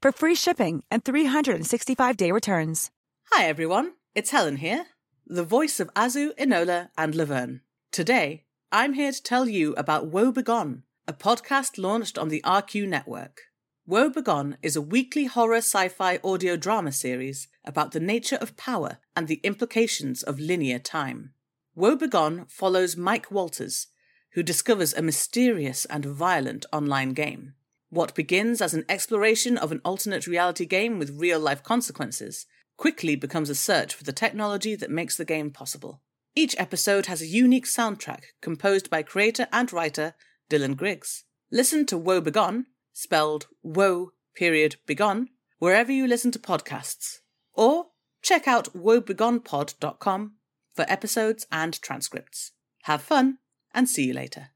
for free shipping and 365-day returns. Hi everyone, it's Helen here, the voice of Azu, Enola, and Laverne. Today, I'm here to tell you about Woe Begone, a podcast launched on the RQ network. Woe Begone is a weekly horror sci-fi audio drama series about the nature of power and the implications of linear time. Woe Begone follows Mike Walters, who discovers a mysterious and violent online game. What begins as an exploration of an alternate reality game with real life consequences quickly becomes a search for the technology that makes the game possible. Each episode has a unique soundtrack composed by creator and writer Dylan Griggs. Listen to Woe Begone, spelled Woe period Begone, wherever you listen to podcasts. Or check out woebegonepod.com for episodes and transcripts. Have fun and see you later.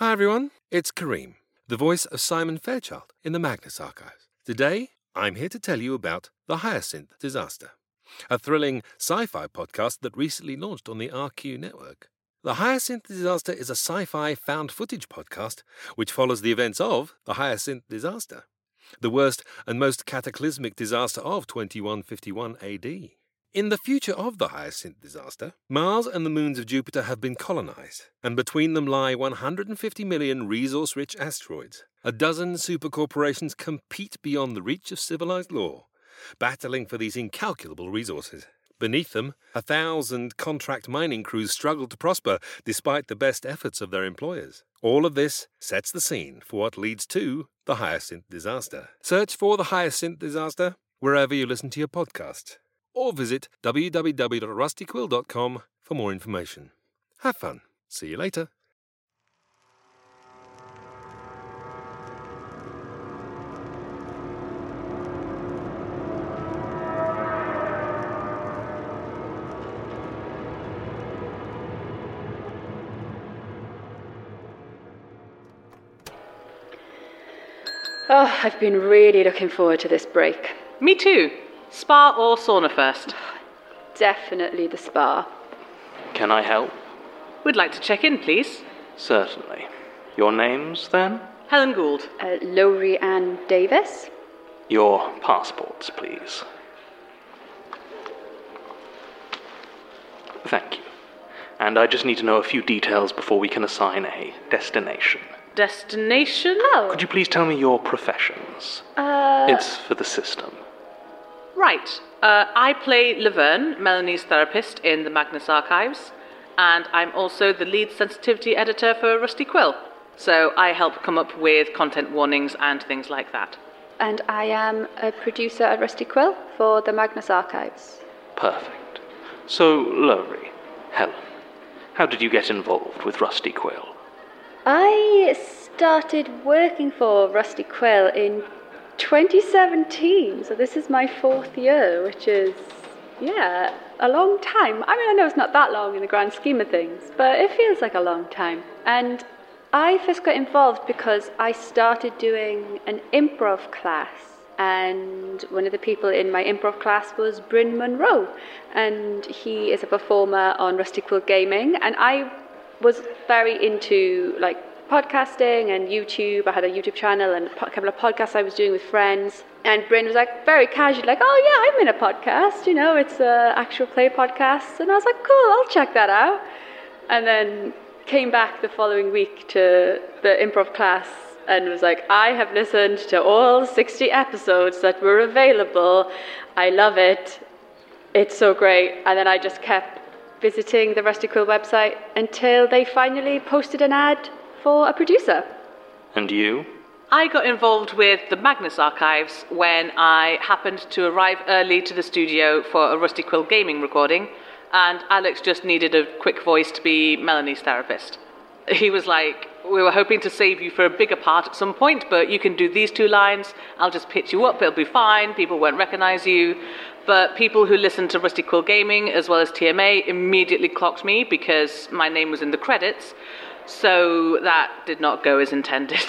Hi everyone, it's Kareem, the voice of Simon Fairchild in the Magnus Archives. Today, I'm here to tell you about The Hyacinth Disaster, a thrilling sci fi podcast that recently launched on the RQ network. The Hyacinth Disaster is a sci fi found footage podcast which follows the events of the Hyacinth Disaster, the worst and most cataclysmic disaster of 2151 AD. In the future of the Hyacinth disaster, Mars and the moons of Jupiter have been colonized, and between them lie 150 million resource rich asteroids. A dozen supercorporations compete beyond the reach of civilized law, battling for these incalculable resources. Beneath them, a thousand contract mining crews struggle to prosper despite the best efforts of their employers. All of this sets the scene for what leads to the Hyacinth disaster. Search for the Hyacinth disaster wherever you listen to your podcasts or visit www.rustyquill.com for more information. Have fun. See you later. Oh, I've been really looking forward to this break. Me too. Spa or sauna first? Definitely the spa. Can I help? We'd like to check in, please. Certainly. Your names, then? Helen Gould. Uh, Lowri Ann Davies? Your passports, please. Thank you. And I just need to know a few details before we can assign a destination. Destination? Oh. Could you please tell me your professions? Uh, It's for the system. Right. Uh, I play Laverne, Melanie's therapist in the Magnus Archives, and I'm also the lead sensitivity editor for Rusty Quill. So I help come up with content warnings and things like that. and I am a producer at Rusty Quill for the Magnus Archives. Perfect. So, Lowri, Helen, how did you get involved with Rusty Quill? I started working for Rusty Quill in 2017, so this is my fourth year, which is, yeah, a long time. I mean, I know it's not that long in the grand scheme of things, but it feels like a long time. And I first got involved because I started doing an improv class, and one of the people in my improv class was Bryn Monroe, and he is a performer on Rusty Quill Gaming, and I was very into like podcasting and YouTube. I had a YouTube channel and a couple of podcasts I was doing with friends. And Bryn was like very casual, like, "Oh yeah, I'm in a podcast. You know, it's a actual play podcast." And I was like, "Cool, I'll check that out." And then came back the following week to the improv class and was like, "I have listened to all 60 episodes that were available. I love it. It's so great." And then I just kept visiting the Rusty Quill website until they finally posted an ad for a producer. And you? I got involved with the Magnus Archives when I happened to arrive early to the studio for a Rusty Quill gaming recording, and Alex just needed a quick voice to be Melanie's therapist. He was like, We were hoping to save you for a bigger part at some point, but you can do these two lines. I'll just pitch you up, it'll be fine. People won't recognize you. But people who listened to Rusty Quill Gaming as well as TMA immediately clocked me because my name was in the credits, so that did not go as intended.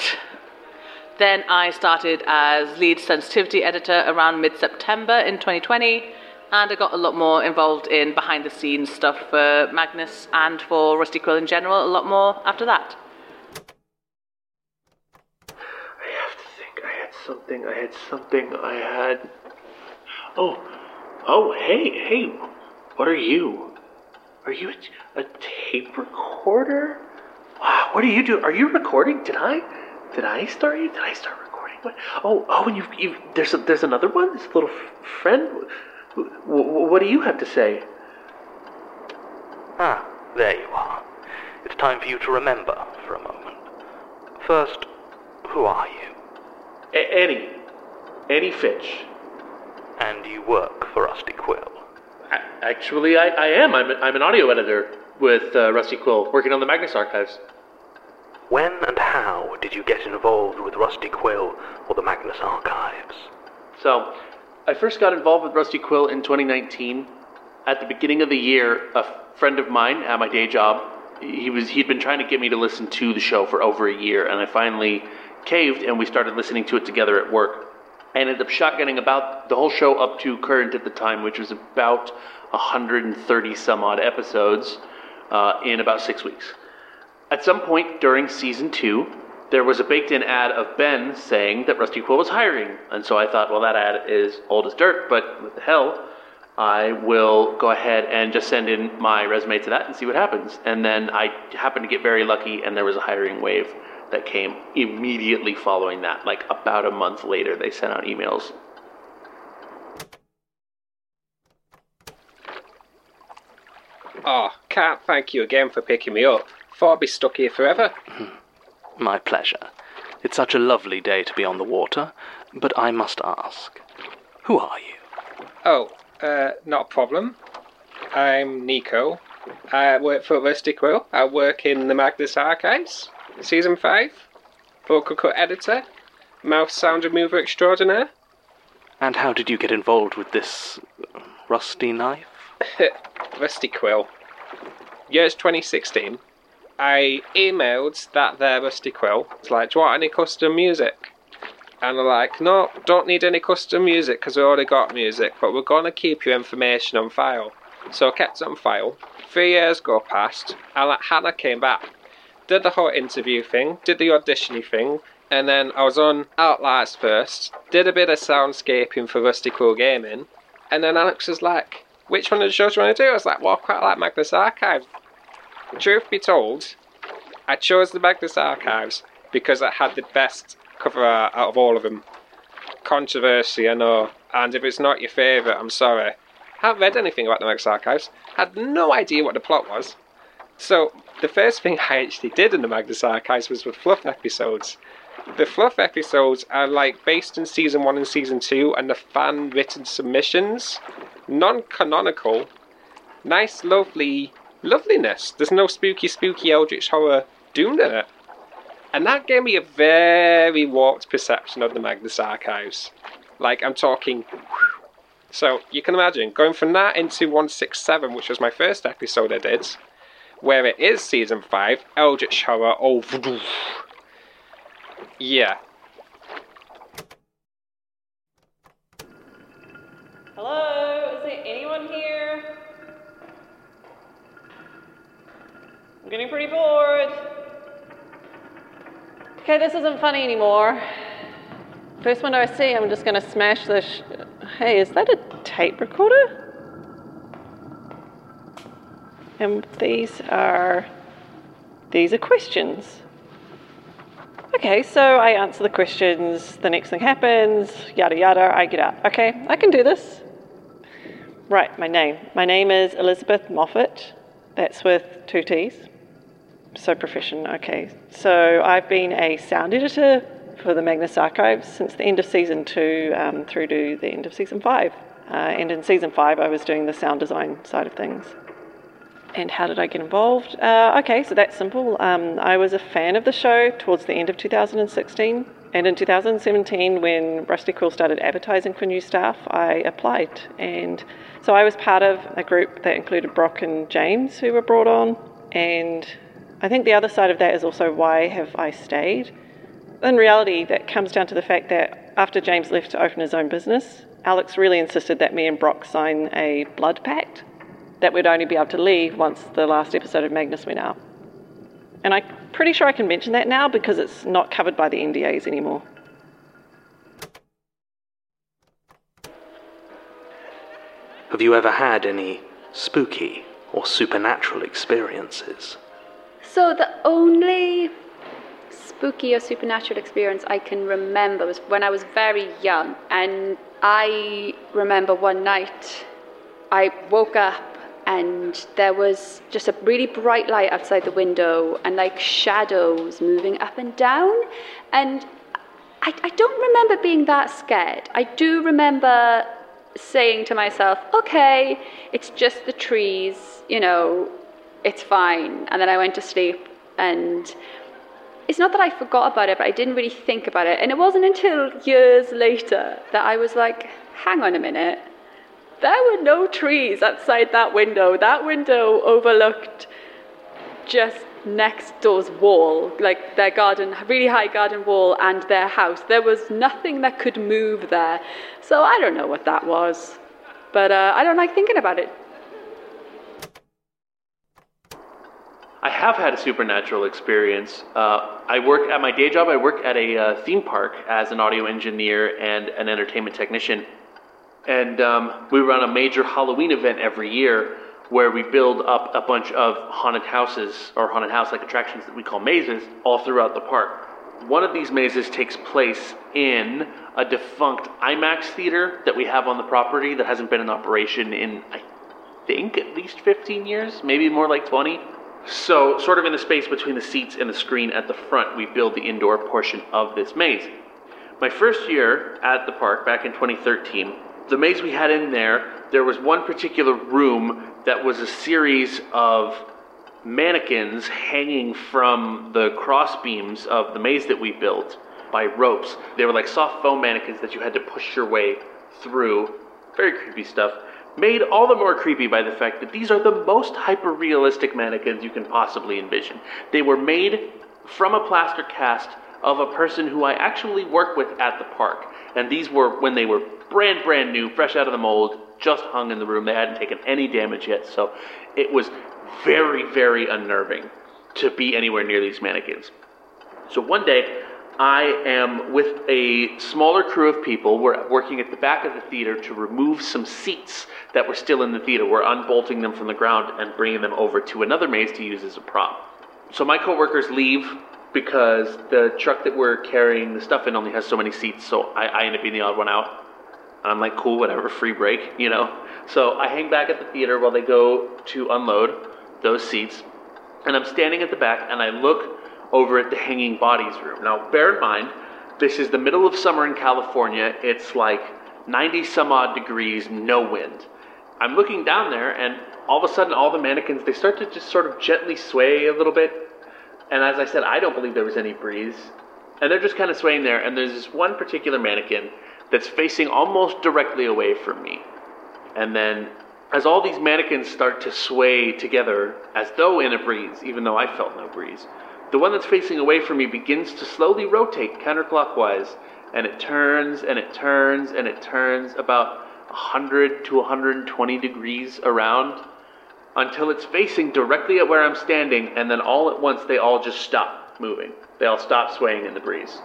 Then I started as lead sensitivity editor around mid September in 2020, and I got a lot more involved in behind the scenes stuff for Magnus and for Rusty Quill in general, a lot more after that. I have to think. I had something. I had something. I had. Oh, oh, hey, hey. What are you? Are you a, a tape recorder? Wow. What do you do? Are you recording? Did I? Did I start you? Did I start recording? What? Oh, oh, and you've, you've There's a, there's another one. This little f- friend. W- w- what do you have to say? Ah, there you are. It's time for you to remember for a moment. First, who are you? A- Annie. Annie Fitch. And you work for Rusty Quill. A- Actually, I, I am. I'm, a, I'm an audio editor with uh, Rusty Quill, working on the Magnus Archives. When and how did you get involved with Rusty Quill or the Magnus Archives? So, I first got involved with Rusty Quill in 2019. At the beginning of the year, a friend of mine at my day job, he was he'd been trying to get me to listen to the show for over a year, and I finally caved, and we started listening to it together at work. I ended up shotgunning about the whole show up to current at the time, which was about 130 some odd episodes uh, in about six weeks. At some point during season two, there was a baked in ad of Ben saying that Rusty Quill was hiring. And so I thought, well, that ad is old as dirt, but what the hell? I will go ahead and just send in my resume to that and see what happens. And then I happened to get very lucky, and there was a hiring wave that came immediately following that. Like about a month later, they sent out emails. Oh, can't thank you again for picking me up. Thought I'd be stuck here forever. My pleasure. It's such a lovely day to be on the water, but I must ask, who are you? Oh, uh, not a problem. I'm Nico. I work for Rusty Quill. I work in the Magnus Archives. Season 5. Vocal cut editor. Mouth sound remover extraordinaire. And how did you get involved with this rusty knife? Rusty Quill. Year's 2016. I emailed that there Rusty Quill. It's like, do you want any custom music? And they're like, no, don't need any custom music because we already got music, but we're going to keep your information on file. So I kept it on file. Three years go past, and Hannah came back. Did the whole interview thing, did the auditiony thing, and then I was on Outliers first, did a bit of soundscaping for Rusty Quill Gaming, and then Alex was like, which one of the shows do you want to do? I was like, well, I quite like Magnus Archives. Truth be told, I chose the Magnus Archives because it had the best cover art out of all of them. Controversy, I know, and if it's not your favourite, I'm sorry. I haven't read anything about the Magnus Archives, had no idea what the plot was. So, the first thing I actually did in the Magnus Archives was with fluff episodes. The fluff episodes are like based in season one and season two, and the fan written submissions, non canonical, nice, lovely loveliness. There's no spooky, spooky eldritch horror doomed in it. And that gave me a very warped perception of the Magnus Archives. Like, I'm talking. So, you can imagine going from that into 167, which was my first episode I did, where it is season 5, Eldritch Horror, oh. Yeah. Hello? Is there anyone here? I'm getting pretty bored. Okay, this isn't funny anymore. First window I see, I'm just gonna smash this. Sh- hey, is that a tape recorder? And these are. These are questions. Okay, so I answer the questions, the next thing happens, yada yada, I get out. Okay, I can do this. Right, my name. My name is Elizabeth Moffatt. That's with two T's. So profession, okay. So I've been a sound editor for the Magnus Archives since the end of season two um, through to the end of season five. Uh, and in season five, I was doing the sound design side of things. And how did I get involved? Uh, okay, so that's simple. Um, I was a fan of the show towards the end of 2016. And in 2017, when Rusty Quill started advertising for new staff, I applied. And so I was part of a group that included Brock and James, who were brought on. And I think the other side of that is also why have I stayed? In reality, that comes down to the fact that after James left to open his own business, Alex really insisted that me and Brock sign a blood pact that we'd only be able to leave once the last episode of Magnus went out. And I'm pretty sure I can mention that now because it's not covered by the NDAs anymore. Have you ever had any spooky or supernatural experiences? So the only spooky or supernatural experience I can remember was when I was very young, and I remember one night I woke up and there was just a really bright light outside the window and like shadows moving up and down, and I, I don't remember being that scared. I do remember saying to myself, okay, it's just the trees, you know, it's fine. And then I went to sleep and it's not that I forgot about it, but I didn't really think about it. And it wasn't until years later that I was like, hang on a minute. There were no trees outside that window. That window overlooked just next door's wall, like their garden, really high garden wall, and their house. There was nothing that could move there. So I don't know what that was. But uh, I don't like thinking about it. I have had a supernatural experience. Uh, I work at my day job. I work at a uh, theme park as an audio engineer and an entertainment technician, and um, we run a major Halloween event every year where we build up a bunch of haunted houses or haunted house-like attractions that we call mazes all throughout the park. One of these mazes takes place in a defunct IMAX theater that we have on the property that hasn't been in operation in, I think, at least 15 years, maybe more like 20. So, sort of in the space between the seats and the screen at the front, we build the indoor portion of this maze. My first year at the park, back in 2013, the maze we had in there, there was one particular room that was a series of mannequins hanging from the cross beams of the maze that we built by ropes. They were like soft foam mannequins that you had to push your way through. Very creepy stuff made all the more creepy by the fact that these are the most hyper realistic mannequins you can possibly envision. They were made from a plaster cast of a person who I actually work with at the park. And these were when they were brand, brand new, fresh out of the mold, just hung in the room. They hadn't taken any damage yet. So it was very, very unnerving to be anywhere near these mannequins. So one day, I am with a smaller crew of people. We're working at the back of the theater to remove some seats that were still in the theater. We're unbolting them from the ground and bringing them over to another maze to use as a prop. So my coworkers leave because the truck that we're carrying the stuff in only has so many seats, so I, I end up being the odd one out. And I'm like, cool, whatever, free break, you know? So I hang back at the theater while they go to unload those seats. And I'm standing at the back and I look over at the hanging bodies room. Now, bear in mind, this is the middle of summer in California. It's like 90 some odd degrees, no wind. I'm looking down there, and all of a sudden, all the mannequins they start to just sort of gently sway a little bit. And as I said, I don't believe there was any breeze, and they're just kind of swaying there. And there's this one particular mannequin that's facing almost directly away from me. And then, as all these mannequins start to sway together, as though in a breeze, even though I felt no breeze, the one that's facing away from me begins to slowly rotate counterclockwise, and it turns and it turns and it turns about 100 to 120 degrees around until it's facing directly at where I'm standing, and then all at once they all just stop moving. They all stop swaying in the breeze.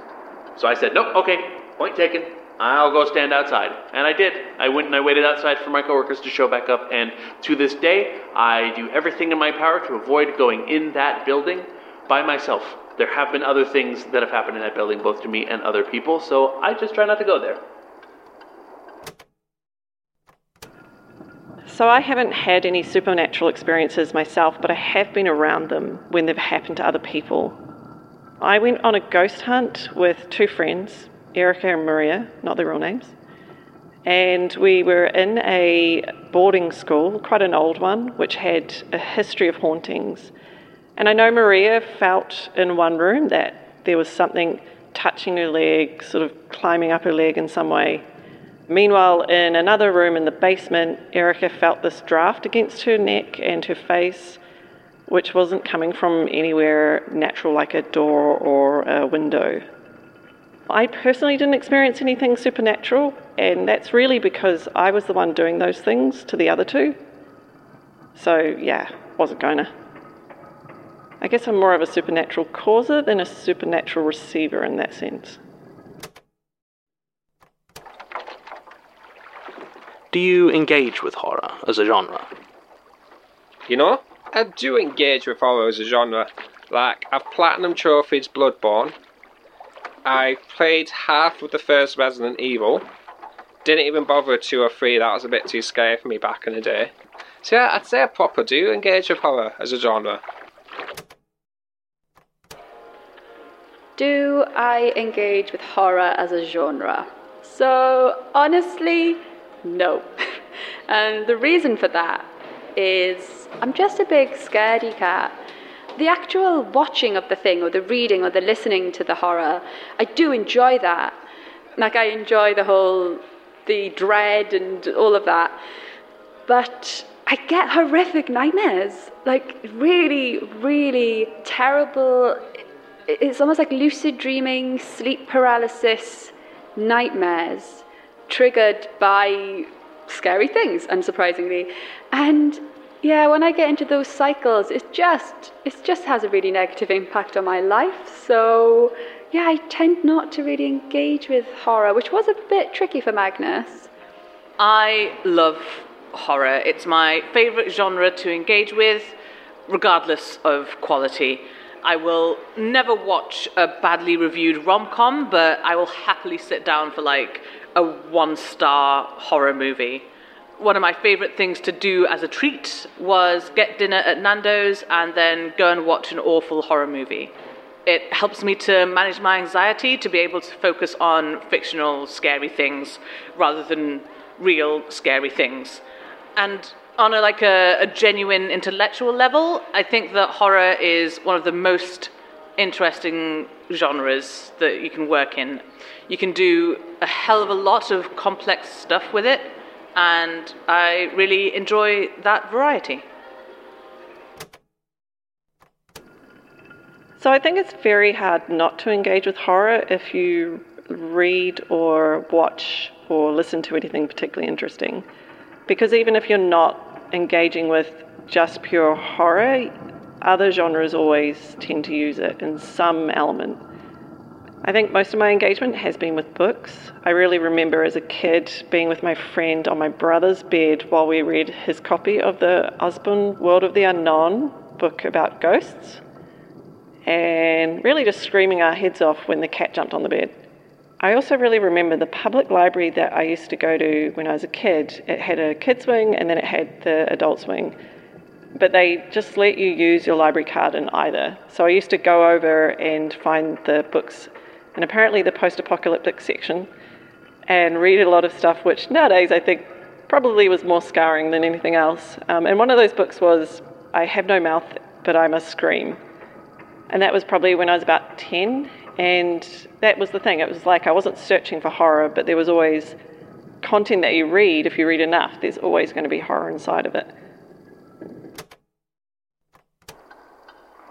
So I said, Nope, okay, point taken. I'll go stand outside. And I did. I went and I waited outside for my coworkers to show back up, and to this day, I do everything in my power to avoid going in that building by myself. There have been other things that have happened in that building, both to me and other people, so I just try not to go there. So I haven't had any supernatural experiences myself, but I have been around them when they've happened to other people. I went on a ghost hunt with two friends, Erica and Maria, not their real names. And we were in a boarding school, quite an old one, which had a history of hauntings. And I know Maria felt in one room that there was something touching her leg, sort of climbing up her leg in some way. Meanwhile, in another room in the basement, Erica felt this draft against her neck and her face, which wasn't coming from anywhere natural like a door or a window. I personally didn't experience anything supernatural, and that's really because I was the one doing those things to the other two. So, yeah, wasn't gonna. I guess I'm more of a supernatural causer than a supernatural receiver in that sense. Do you engage with horror as a genre? You know, I do engage with horror as a genre. Like, I've platinum trophies Bloodborne. I played half of the first Resident Evil. Didn't even bother with two or three, that was a bit too scary for me back in the day. So yeah, I'd say I proper do engage with horror as a genre. Do I engage with horror as a genre? So, honestly, no. and the reason for that is I'm just a big scaredy cat. The actual watching of the thing, or the reading, or the listening to the horror, I do enjoy that. Like, I enjoy the whole, the dread and all of that. But I get horrific nightmares. Like, really, really terrible. It's almost like lucid dreaming, sleep paralysis, nightmares triggered by scary things, unsurprisingly. And yeah, when I get into those cycles, it just it just has a really negative impact on my life. So yeah, I tend not to really engage with horror, which was a bit tricky for Magnus. I love horror. It's my favorite genre to engage with, regardless of quality. I will never watch a badly reviewed rom com, but I will happily sit down for like a one star horror movie. One of my favorite things to do as a treat was get dinner at Nando's and then go and watch an awful horror movie. It helps me to manage my anxiety, to be able to focus on fictional, scary things rather than real, scary things. And on a, like a, a genuine intellectual level, I think that horror is one of the most interesting genres that you can work in. You can do a hell of a lot of complex stuff with it, and I really enjoy that variety. So I think it's very hard not to engage with horror if you read or watch or listen to anything particularly interesting. Because even if you're not engaging with just pure horror, other genres always tend to use it in some element. I think most of my engagement has been with books. I really remember as a kid being with my friend on my brother's bed while we read his copy of the Usborne World of the Unknown book about ghosts, and really just screaming our heads off when the cat jumped on the bed. I also really remember the public library that I used to go to when I was a kid. It had a kids wing and then it had the adults wing. But they just let you use your library card in either. So I used to go over and find the books and apparently the post apocalyptic section and read a lot of stuff which nowadays I think probably was more scarring than anything else. Um, and one of those books was I Have No Mouth, but I Must Scream. And that was probably when I was about 10 and that was the thing. It was like I wasn't searching for horror, but there was always content that you read. If you read enough, there's always going to be horror inside of it.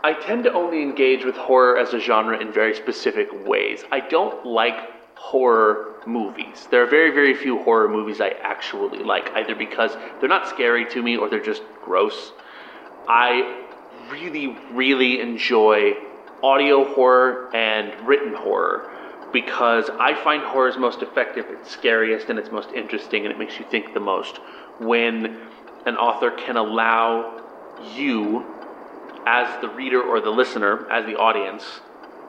I tend to only engage with horror as a genre in very specific ways. I don't like horror movies. There are very, very few horror movies I actually like, either because they're not scary to me or they're just gross. I really, really enjoy audio horror and written horror because I find horror is most effective, it's scariest, and it's most interesting, and it makes you think the most when an author can allow you, as the reader or the listener, as the audience,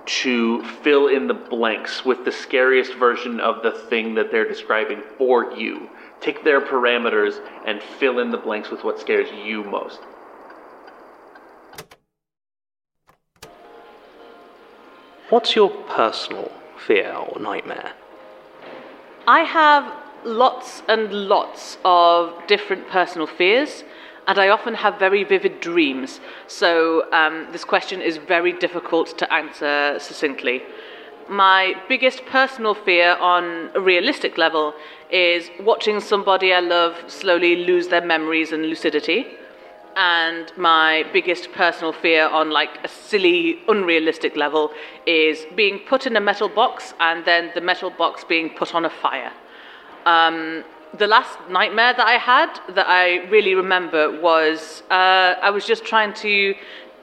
to fill in the blanks with the scariest version of the thing that they're describing for you. Take their parameters and fill in the blanks with what scares you most. What's your personal fear or nightmare? I have lots and lots of different personal fears, and I often have very vivid dreams. So, um, this question is very difficult to answer succinctly. My biggest personal fear on a realistic level is watching somebody I love slowly lose their memories and lucidity and my biggest personal fear on like a silly unrealistic level is being put in a metal box and then the metal box being put on a fire um, the last nightmare that i had that i really remember was uh, i was just trying to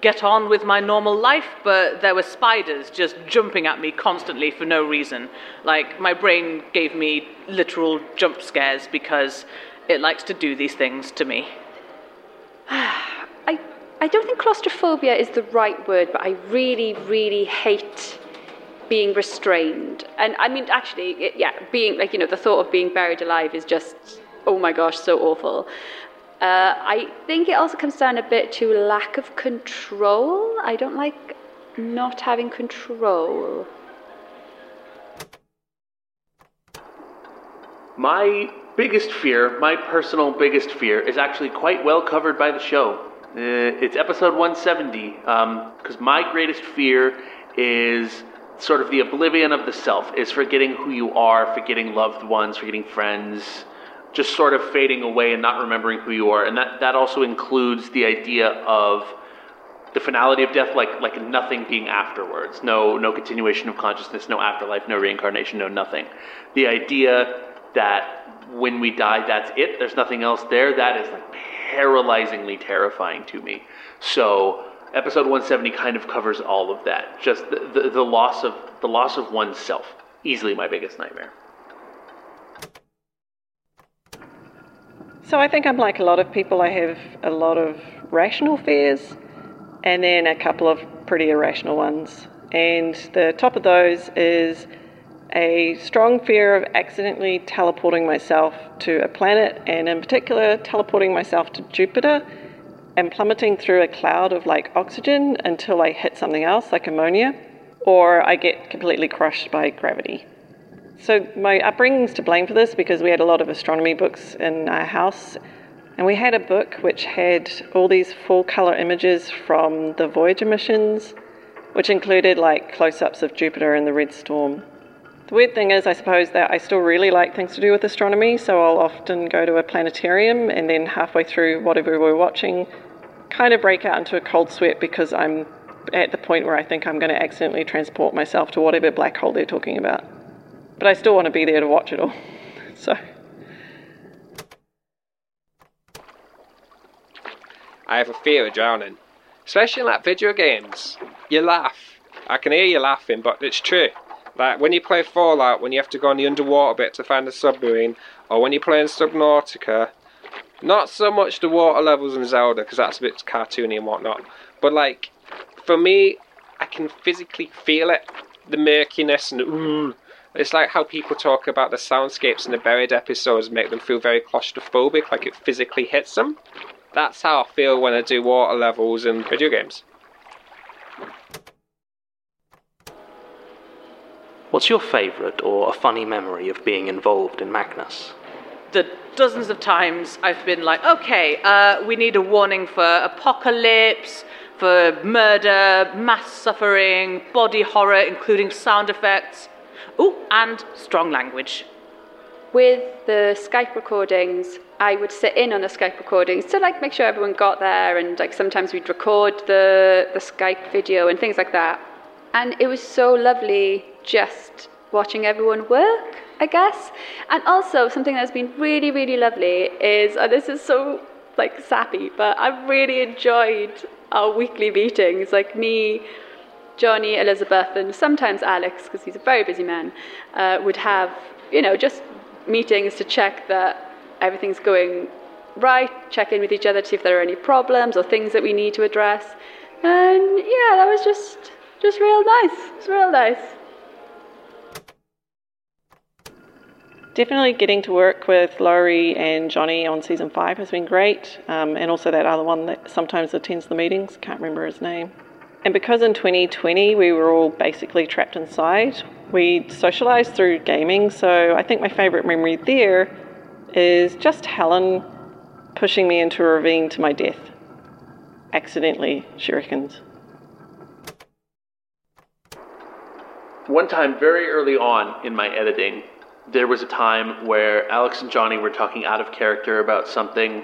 get on with my normal life but there were spiders just jumping at me constantly for no reason. Like my brain gave me literal jump scares because it likes to do these things to me. I, I don't think claustrophobia is the right word, but I really, really hate being restrained. And I mean, actually, it, yeah, being like, you know, the thought of being buried alive is just, oh my gosh, so awful. Uh, I think it also comes down a bit to lack of control. I don't like not having control. My biggest fear, my personal biggest fear, is actually quite well covered by the show. Uh, it's episode 170, because um, my greatest fear is sort of the oblivion of the self, is forgetting who you are, forgetting loved ones, forgetting friends, just sort of fading away and not remembering who you are. And that, that also includes the idea of the finality of death, like like nothing being afterwards, no no continuation of consciousness, no afterlife, no reincarnation, no nothing. The idea that when we die, that's it. There's nothing else there. That is like paralyzingly terrifying to me. So episode 170 kind of covers all of that. Just the, the, the loss of the loss of oneself. Easily my biggest nightmare. So I think I'm like a lot of people. I have a lot of rational fears, and then a couple of pretty irrational ones. And the top of those is a strong fear of accidentally teleporting myself to a planet, and in particular, teleporting myself to Jupiter and plummeting through a cloud of like oxygen until I hit something else, like ammonia, or I get completely crushed by gravity. So, my upbringing's to blame for this because we had a lot of astronomy books in our house, and we had a book which had all these full color images from the Voyager missions, which included like close ups of Jupiter and the red storm. The weird thing is, I suppose, that I still really like things to do with astronomy, so I'll often go to a planetarium and then halfway through whatever we're watching, kind of break out into a cold sweat because I'm at the point where I think I'm going to accidentally transport myself to whatever black hole they're talking about. But I still want to be there to watch it all. So. I have a fear of drowning, especially in like video games. You laugh. I can hear you laughing, but it's true. Like when you play Fallout, when you have to go on the underwater bit to find a submarine, or when you're playing Subnautica, not so much the water levels in Zelda because that's a bit cartoony and whatnot, but like for me, I can physically feel it, the murkiness and ooh. It's like how people talk about the soundscapes in the buried episodes make them feel very claustrophobic, like it physically hits them. That's how I feel when I do water levels in video games. What's your favourite or a funny memory of being involved in Magnus? The dozens of times I've been like, okay, uh, we need a warning for apocalypse, for murder, mass suffering, body horror, including sound effects. Oh, and strong language. With the Skype recordings, I would sit in on the Skype recordings to like make sure everyone got there, and like sometimes we'd record the the Skype video and things like that. And it was so lovely just watching everyone work, I guess. And also something that's been really, really lovely is, and this is so like sappy, but I've really enjoyed our weekly meetings, like me Johnny, Elizabeth, and sometimes Alex, because he's a very busy man, uh, would have, you know, just meetings to check that everything's going right, check in with each other to see if there are any problems or things that we need to address. And yeah, that was just just real nice. It's real nice. Definitely getting to work with Lowri and Johnny on season five has been great, um, and also that other one that sometimes attends the meetings. Can't remember his name. And because in 2020 we were all basically trapped inside, we socialized through gaming. So I think my favorite memory there is just Helen pushing me into a ravine to my death. Accidentally, she reckons. One time, very early on in my editing, there was a time where Alex and Johnny were talking out of character about something,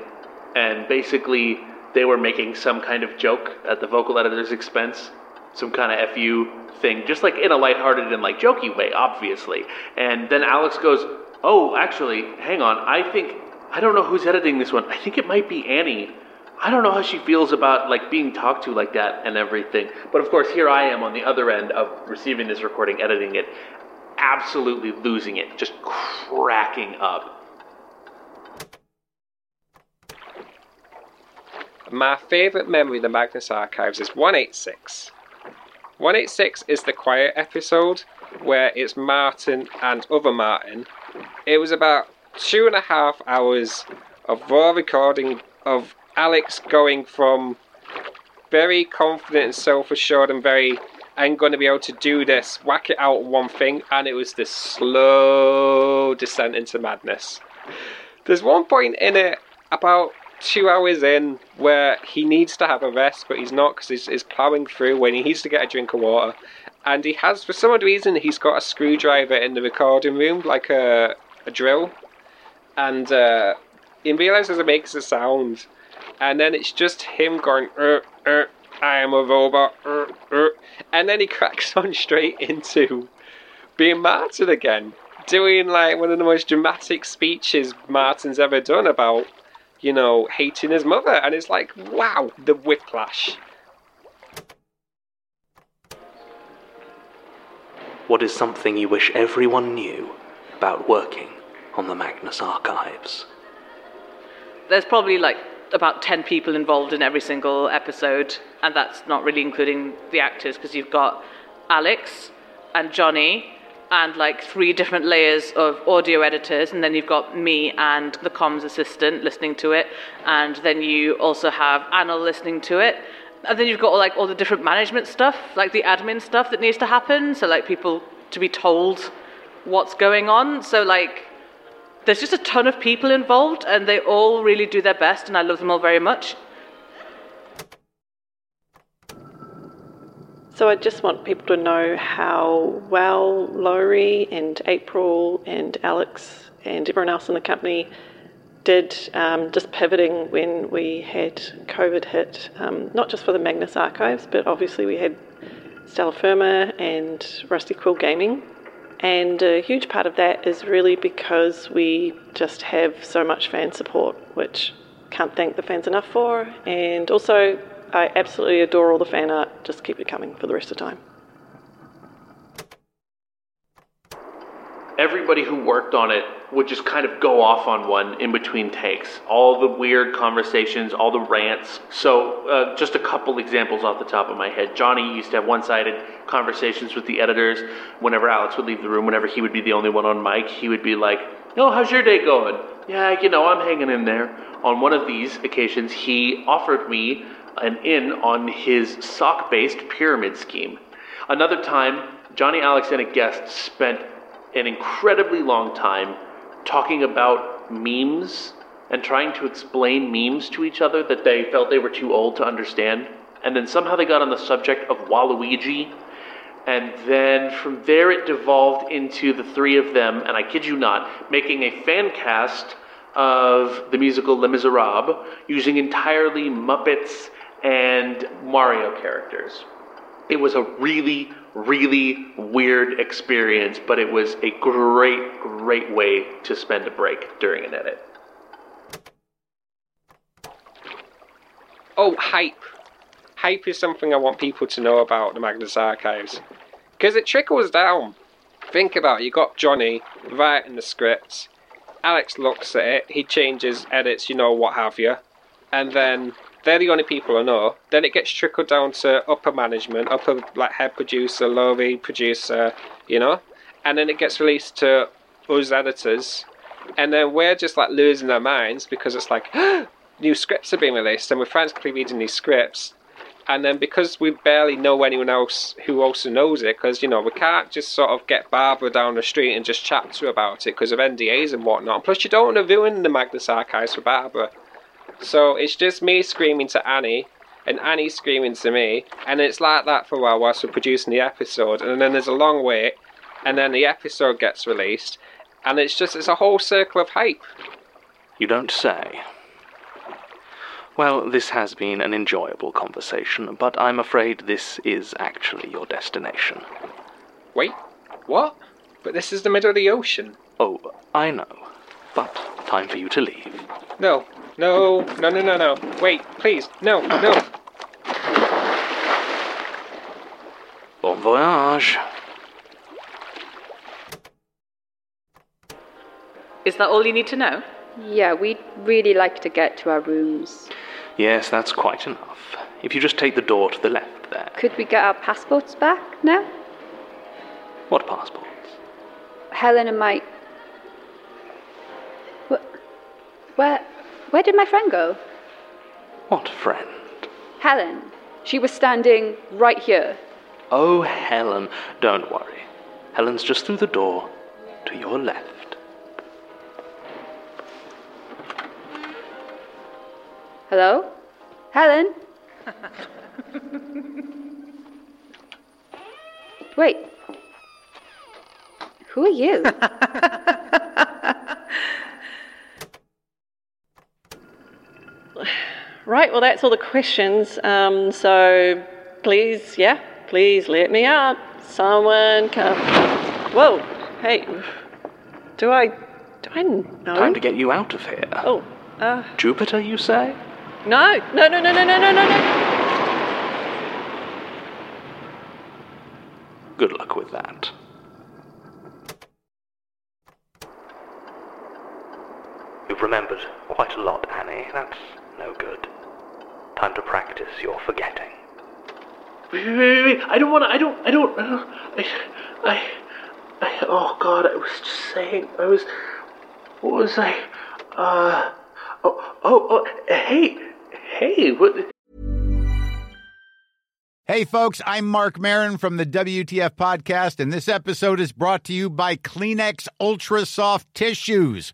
and basically they were making some kind of joke at the vocal editor's expense, some kind of fu thing, just like in a lighthearted and like jokey way, obviously. And then Alex goes, "Oh, actually, hang on. I think I don't know who's editing this one. I think it might be Annie. I don't know how she feels about like being talked to like that and everything. But of course, here I am on the other end of receiving this recording, editing it, absolutely losing it, just cracking up. My favourite memory of the Magnus Archives is 186. 186 is the quiet episode where it's Martin and other Martin. It was about two and a half hours of raw recording of Alex going from very confident and self assured and very, I'm going to be able to do this, whack it out one thing, and it was this slow descent into madness. There's one point in it about two hours in where he needs to have a rest, but he's not because he's, he's ploughing through when he needs to get a drink of water. And he has, for some odd reason, he's got a screwdriver in the recording room, like a, a drill. And uh, he realizes it makes a sound. And then it's just him going, er, er, I am a robot, er, er. And then he cracks on straight into being Martin again. Doing like one of the most dramatic speeches Martin's ever done about you know, hating his mother. And it's like, wow, the whiplash. What is something you wish everyone knew about working on the Magnus Archives? There's probably like about 10 people involved in every single episode, and that's not really including the actors because you've got Alex and Johnny and like three different layers of audio editors, and then you've got me and the comms assistant listening to it, and then you also have Anna listening to it, and then you've got like all the different management stuff, like the admin stuff that needs to happen, so like people to be told what's going on. So like there's just a ton of people involved, and they all really do their best, and I love them all very much. So I just want people to know how well Lowri and April and Alex and everyone else in the company did um, just pivoting when we had COVID hit, um, not just for the Magnus archives, but obviously we had Stellar Firma and Rusty Quill Gaming. And a huge part of that is really because we just have so much fan support, which can't thank the fans enough for. And also, I absolutely adore all the fan art. Just keep it coming for the rest of the time. Everybody who worked on it would just kind of go off on one in between takes. All the weird conversations, all the rants. So, uh, just a couple examples off the top of my head. Johnny used to have one sided conversations with the editors. Whenever Alex would leave the room, whenever he would be the only one on mic, he would be like, Oh, how's your day going? Yeah, you know, I'm hanging in there. On one of these occasions, he offered me an in on his sock based pyramid scheme. Another time, Johnny, Alex, and a guest spent an incredibly long time talking about memes and trying to explain memes to each other that they felt they were too old to understand. And then somehow they got on the subject of Waluigi. And then from there it devolved into the three of them, and I kid you not, making a fan cast of the musical Les Miserables using entirely Muppets and Mario characters. It was a really, really weird experience, but it was a great, great way to spend a break during an edit. Oh, hype. Hype is something I want people to know about the Magnus Archives. Because it trickles down. Think about it, you got Johnny writing the scripts. Alex looks at it, he changes, edits, you know, what have you. And then they're the only people I know. Then it gets trickled down to upper management, upper like head producer, lowly producer, you know, and then it gets released to us editors, and then we're just like losing our minds because it's like new scripts are being released, and we're frantically reading these scripts, and then because we barely know anyone else who also knows it, because you know we can't just sort of get Barbara down the street and just chat to her about it because of NDAs and whatnot. Plus, you don't want to ruin the Magnus Archives for Barbara. So it's just me screaming to Annie and Annie screaming to me, and it's like that for a while whilst we're producing the episode, and then there's a long wait, and then the episode gets released, and it's just it's a whole circle of hype. You don't say. Well, this has been an enjoyable conversation, but I'm afraid this is actually your destination. Wait, what? But this is the middle of the ocean. Oh, I know. But time for you to leave. No, no, no, no, no, no. Wait, please. No, no. Bon voyage. Is that all you need to know? Yeah, we'd really like to get to our rooms. Yes, that's quite enough. If you just take the door to the left there. Could we get our passports back now? What passports? Helen and Mike. Wh- Where, where did my friend go? What friend? Helen. She was standing right here. Oh, Helen. Don't worry. Helen's just through the door to your left. Hello? Helen? Wait. Who are you? Right, well, that's all the questions. Um, so please, yeah, please let me out. Someone come. Whoa, hey, do I, do I know? Time to get you out of here. Oh, uh, Jupiter, you say? No, no, no, no, no, no, no, no. Good luck with that. You've remembered quite a lot, Annie. That's no good. Time to practice your forgetting. Wait, wait, wait, wait. I don't want to. I don't. I don't. I, don't I, I, I. Oh God! I was just saying. I was. What was I? Uh. Oh. Oh. oh hey. Hey. What? Hey, folks, I'm Marc Maron from the WTF Podcast, and this episode is brought to you by Kleenex Ultra Soft Tissues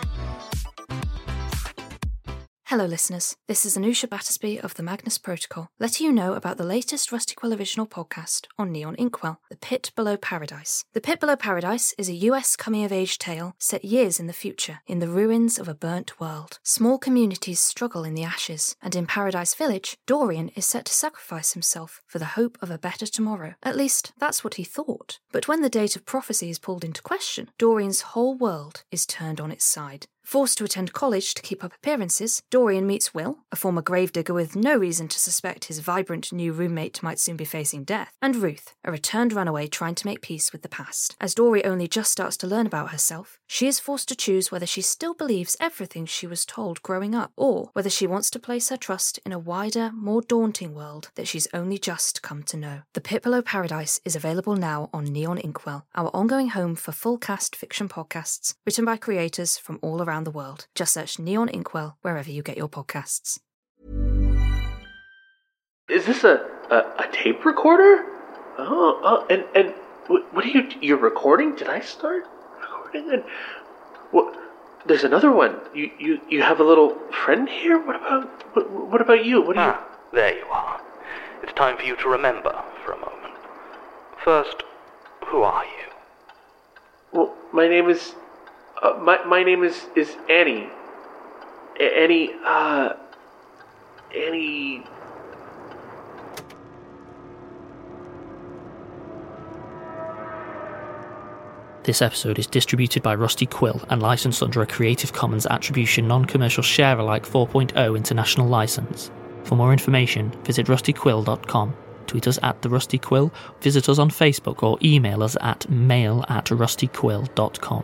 Hello, listeners. This is Anusha Battersby of the Magnus Protocol, letting you know about the latest Rusty Quill original podcast on Neon Inkwell, The Pit Below Paradise. The Pit Below Paradise is a US coming of age tale set years in the future, in the ruins of a burnt world. Small communities struggle in the ashes, and in Paradise Village, Dorian is set to sacrifice himself for the hope of a better tomorrow. At least, that's what he thought. But when the date of prophecy is pulled into question, Dorian's whole world is turned on its side. Forced to attend college to keep up appearances, Dorian meets Will, a former gravedigger with no reason to suspect his vibrant new roommate might soon be facing death, and Ruth, a returned runaway trying to make peace with the past. As Dory only just starts to learn about herself, she is forced to choose whether she still believes everything she was told growing up, or whether she wants to place her trust in a wider, more daunting world that she's only just come to know. The Pit Below Paradise is available now on Neon Inkwell, our ongoing home for full cast fiction podcasts written by creators from all around the world. Just search Neon Inkwell wherever you get your podcasts. Is this a, a, a tape recorder? Oh, oh, and and what, what are you? You're recording? Did I start recording? And what? There's another one. You you you have a little friend here. What about what, what about you? What do you? Ah, there you are. It's time for you to remember for a moment. First, who are you? Well, my name is uh, my my name is is Annie. A- Annie. Uh. Annie. This episode is distributed by Rusty Quill and licensed under a Creative Commons Attribution Non Commercial Share Alike 4.0 international license. For more information, visit rustyquill.com, tweet us at The Rusty Quill, visit us on Facebook, or email us at mail at rustyquill.com.